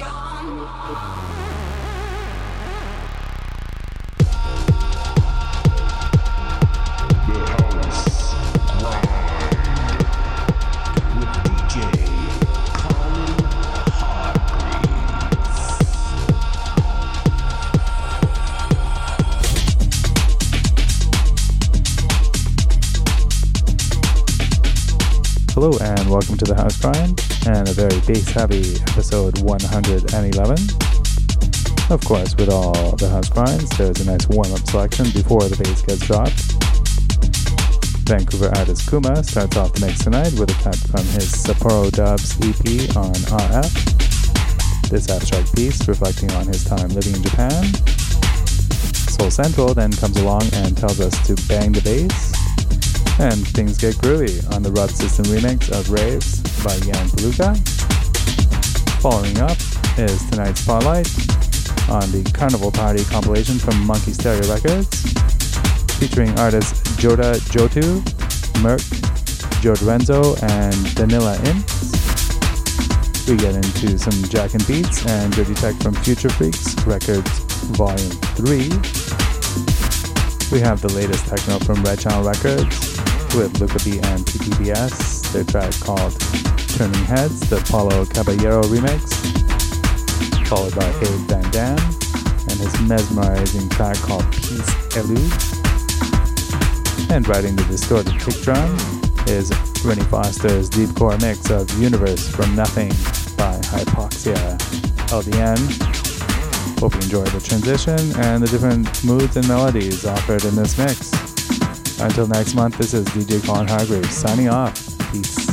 welcome bass heavy episode 111. Of course, with all the House Grinds, there's a nice warm up selection before the bass gets dropped. Vancouver artist Kuma starts off the mix tonight with a cut from his Sapporo Dubs EP on RF. This abstract piece reflecting on his time living in Japan. Soul Central then comes along and tells us to bang the bass and things get groovy on the Rubb System remix of Raves by Yann Polewka. Following up is tonight's Spotlight on the Carnival Party compilation from Monkey Stereo Records, featuring artists Joda Jotu, Merk, Joe Renzo, and Danila Imps. We get into some Jack and Beats and Dirty Tech from Future Freaks Records Volume 3. We have the latest techno from Red Channel Records, with Luca B and PTBS, their track called Turning Heads, the Paulo Caballero remix, followed by Abe Van Dam and his mesmerizing track called Peace Elude. And riding the distorted kick drum is Rennie Foster's deep core mix of Universe from Nothing by Hypoxia LDN. Hope you enjoy the transition and the different moods and melodies offered in this mix. Until next month, this is DJ Colin Hargreaves signing off. Peace.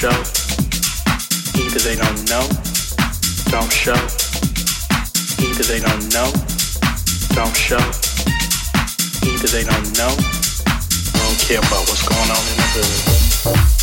show. Either they don't know, don't show. Either they don't know, don't show. Either they don't know, don't care about what's going on in the hood.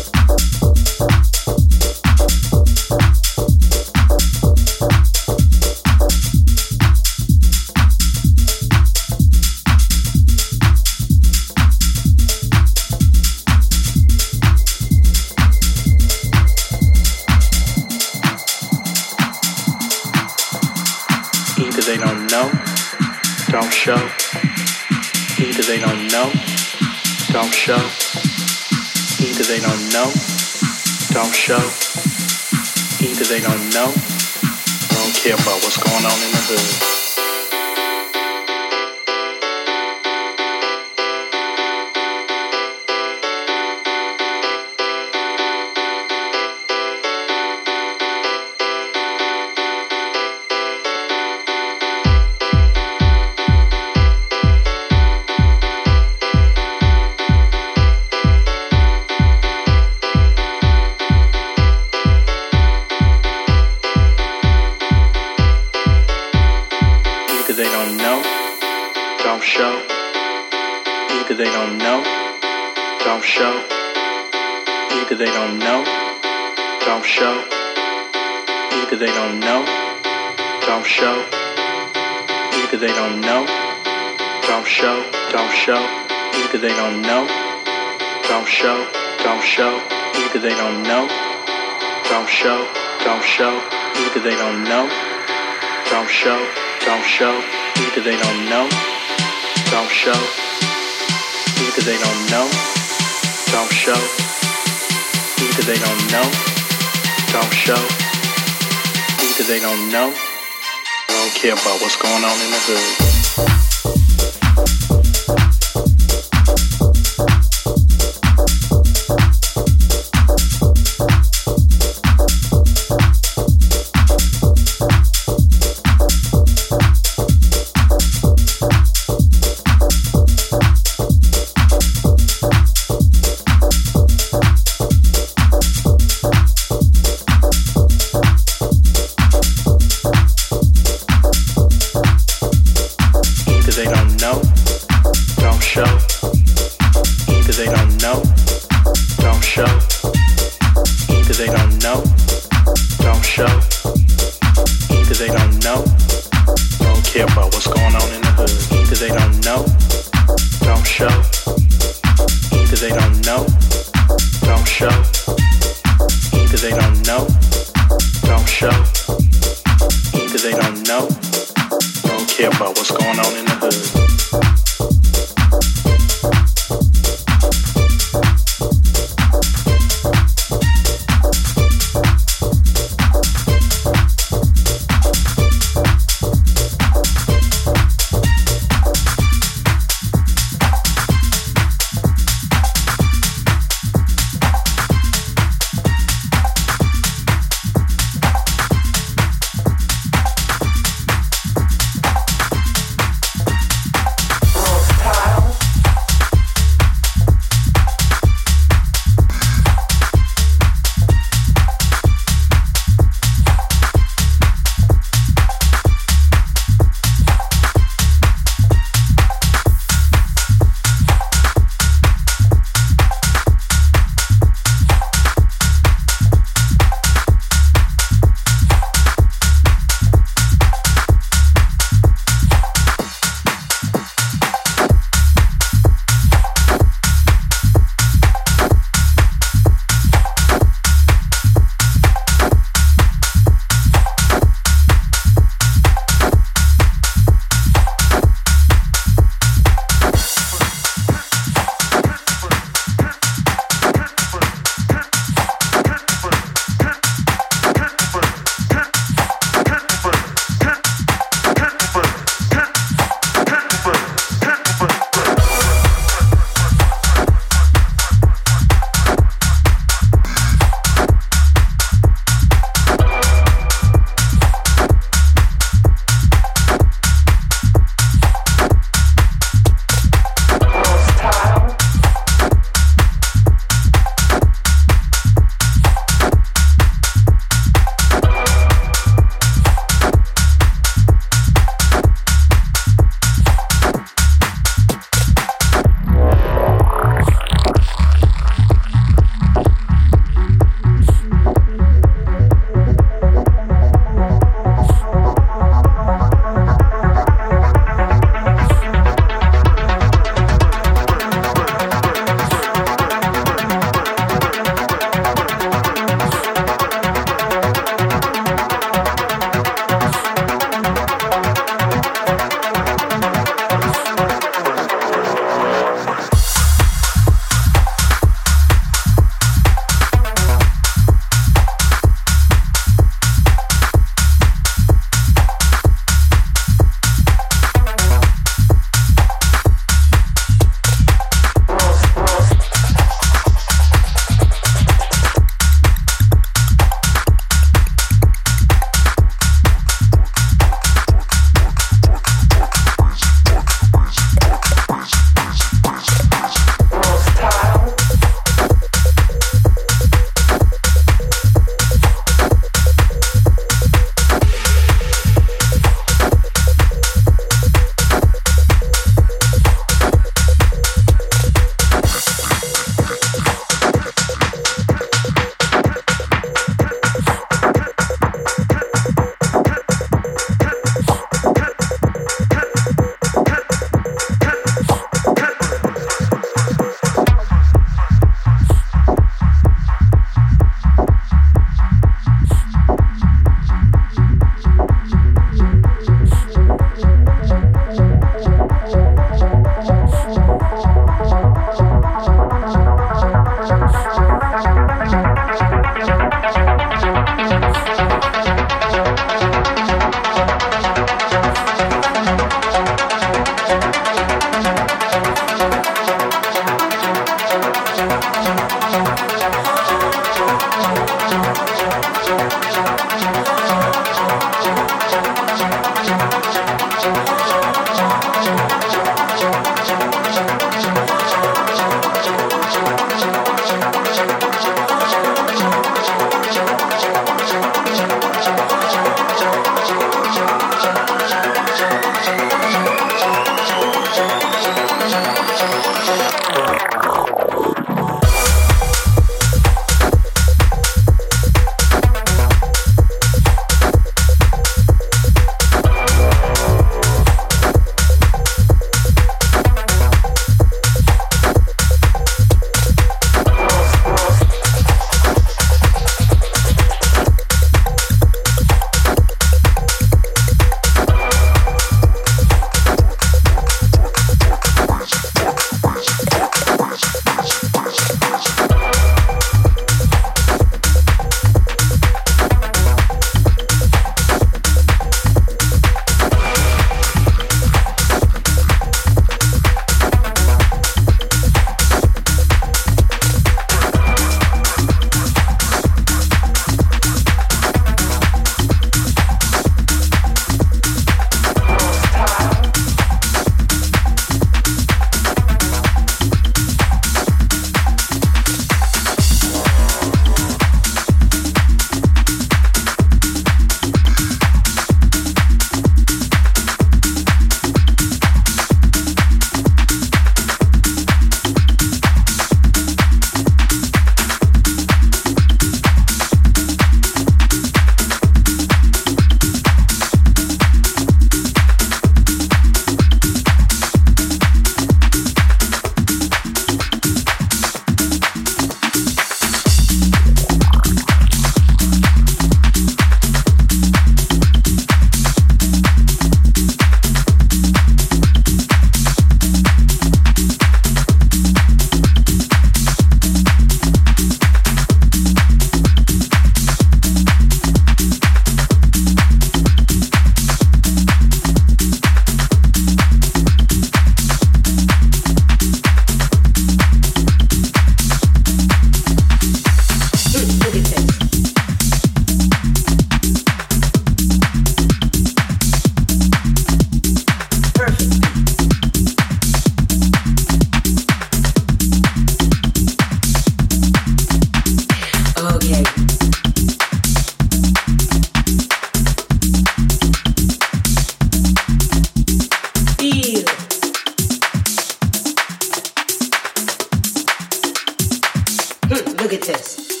Look at this.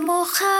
mojar.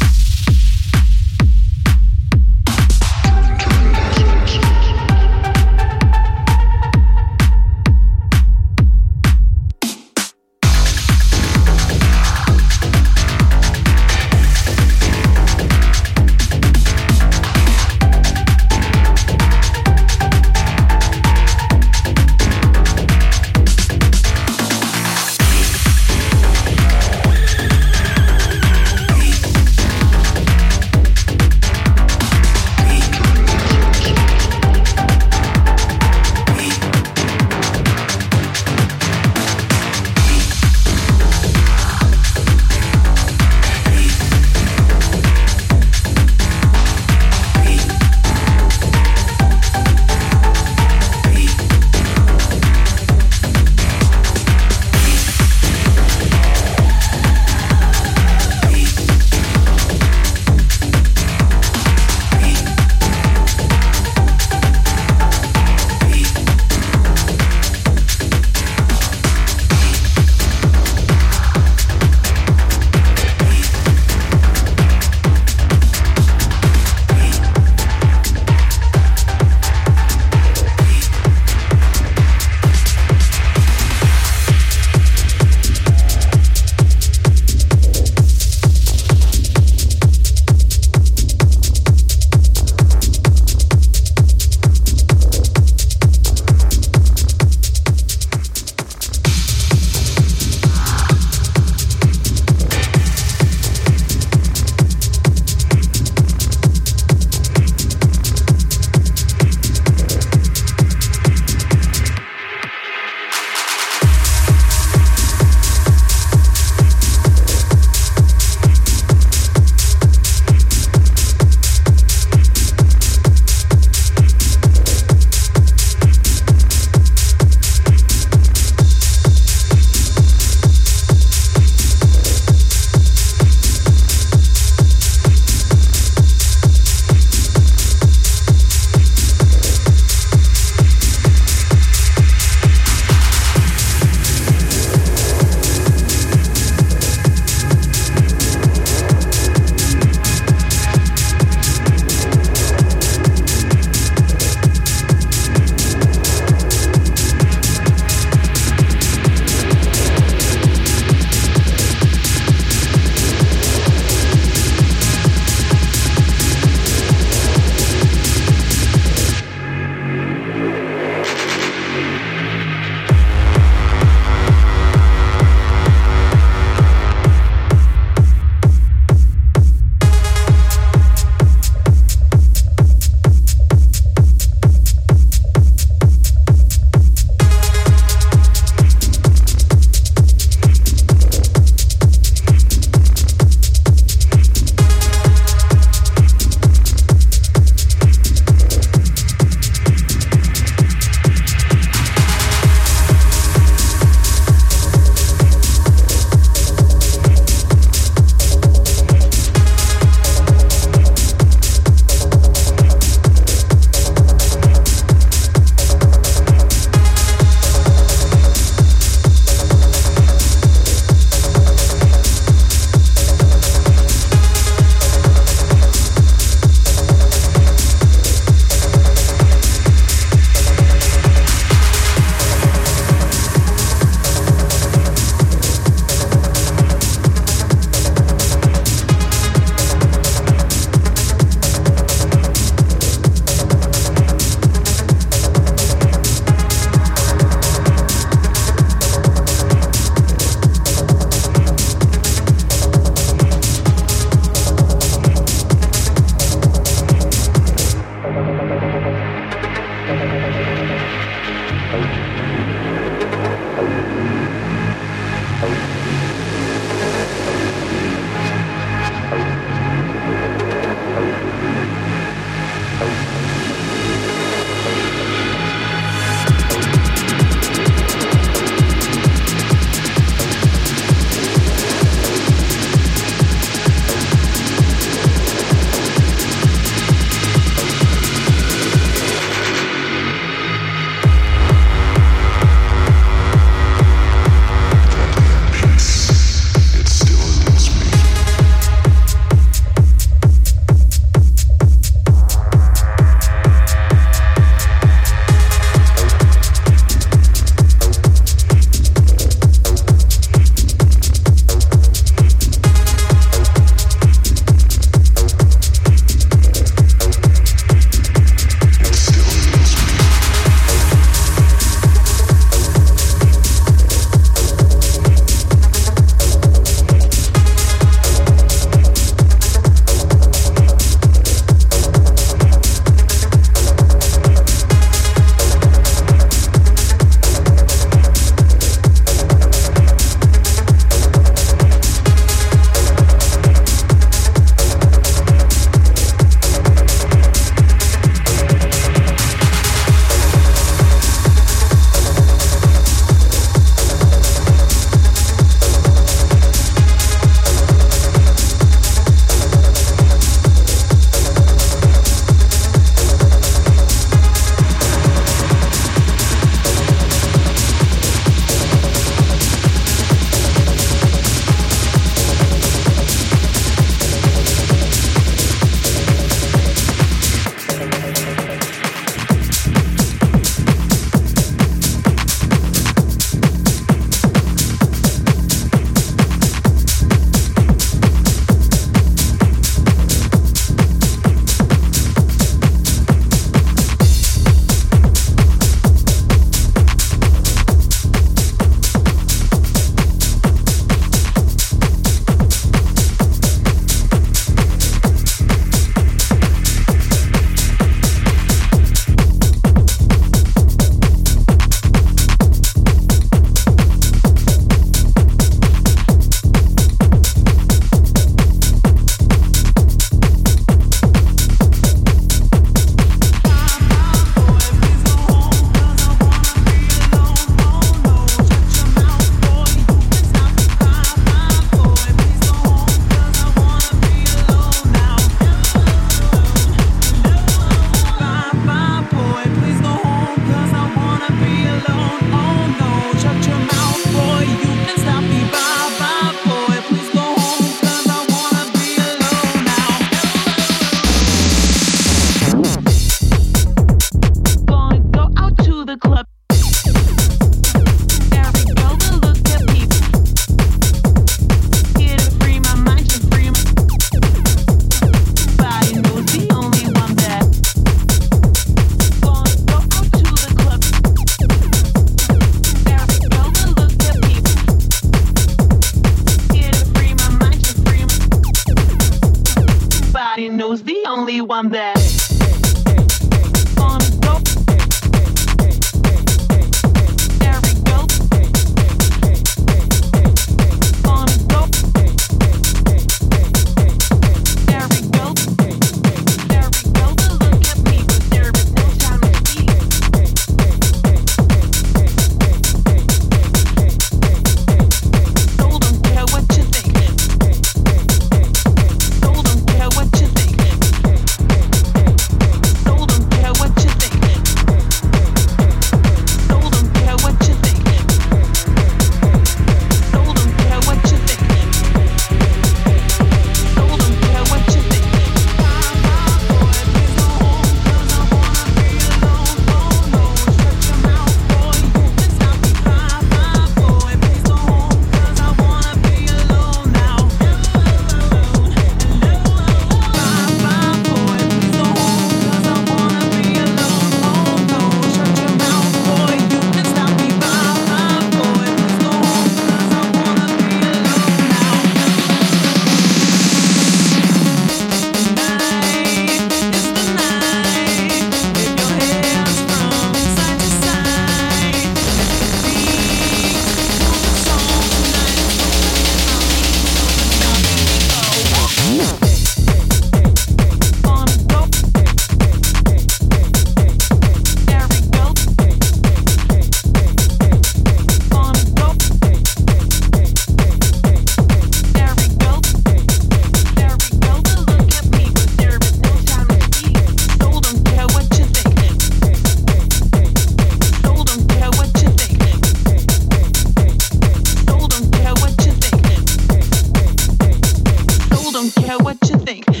don't care what you think.